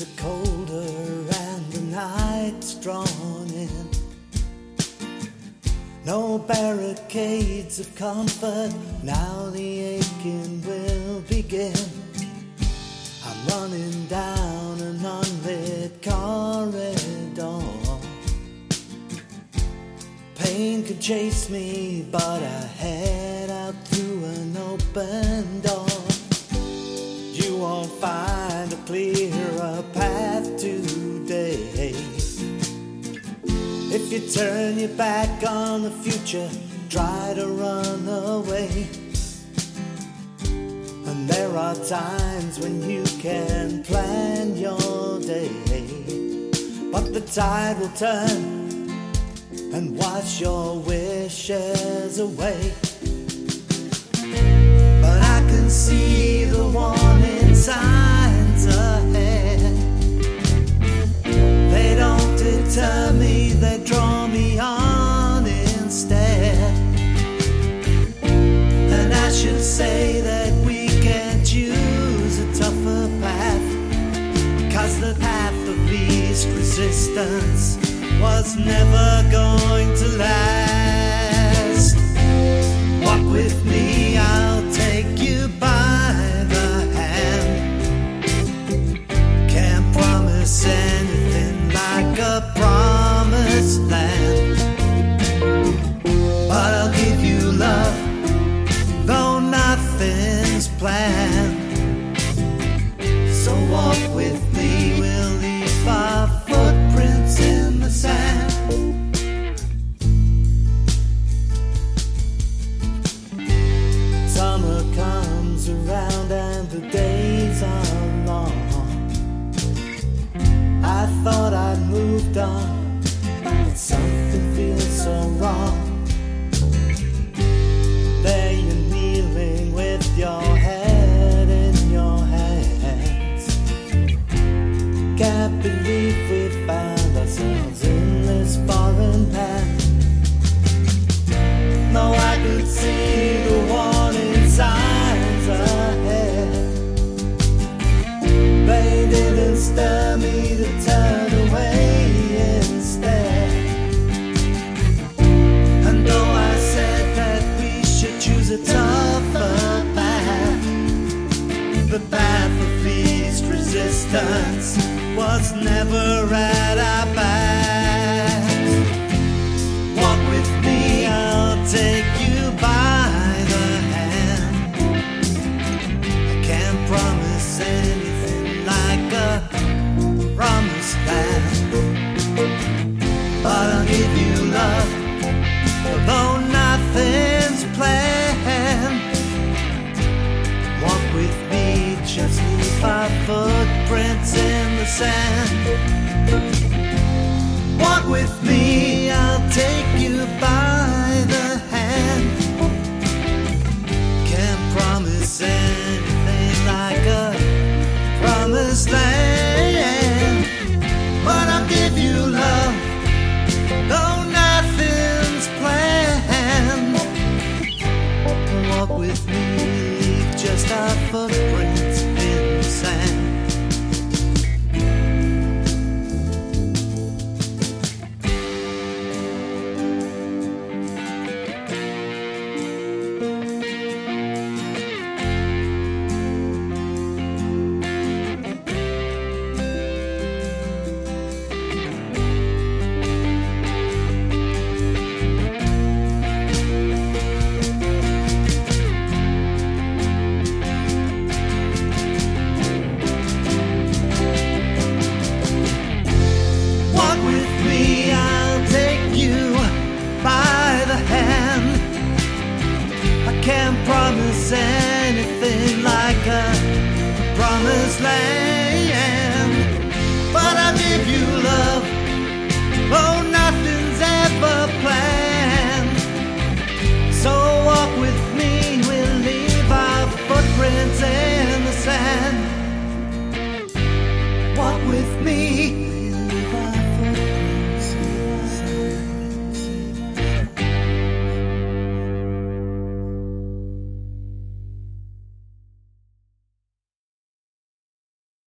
days are colder and the night's drawn in. No barricades of comfort, now the aching will begin. I'm running down an unlit corridor. Pain could chase me, but I head out through an open If you turn your back on the future, try to run away. And there are times when you can plan your day, but the tide will turn and wash your wishes away. Resistance was never going to last. Walk with me, I'll take you by the hand. Can't promise anything like a promised land. But I'll give you love, though nothing's planned. So walk with me, 当 the path of least resistance was never at our backs. just leave our footprints in the sand. Walk with me, I'll take you by the hand. Can't promise anything like a promised land, but I'll give you love. Though nothing's planned, walk with me leave just our footprints.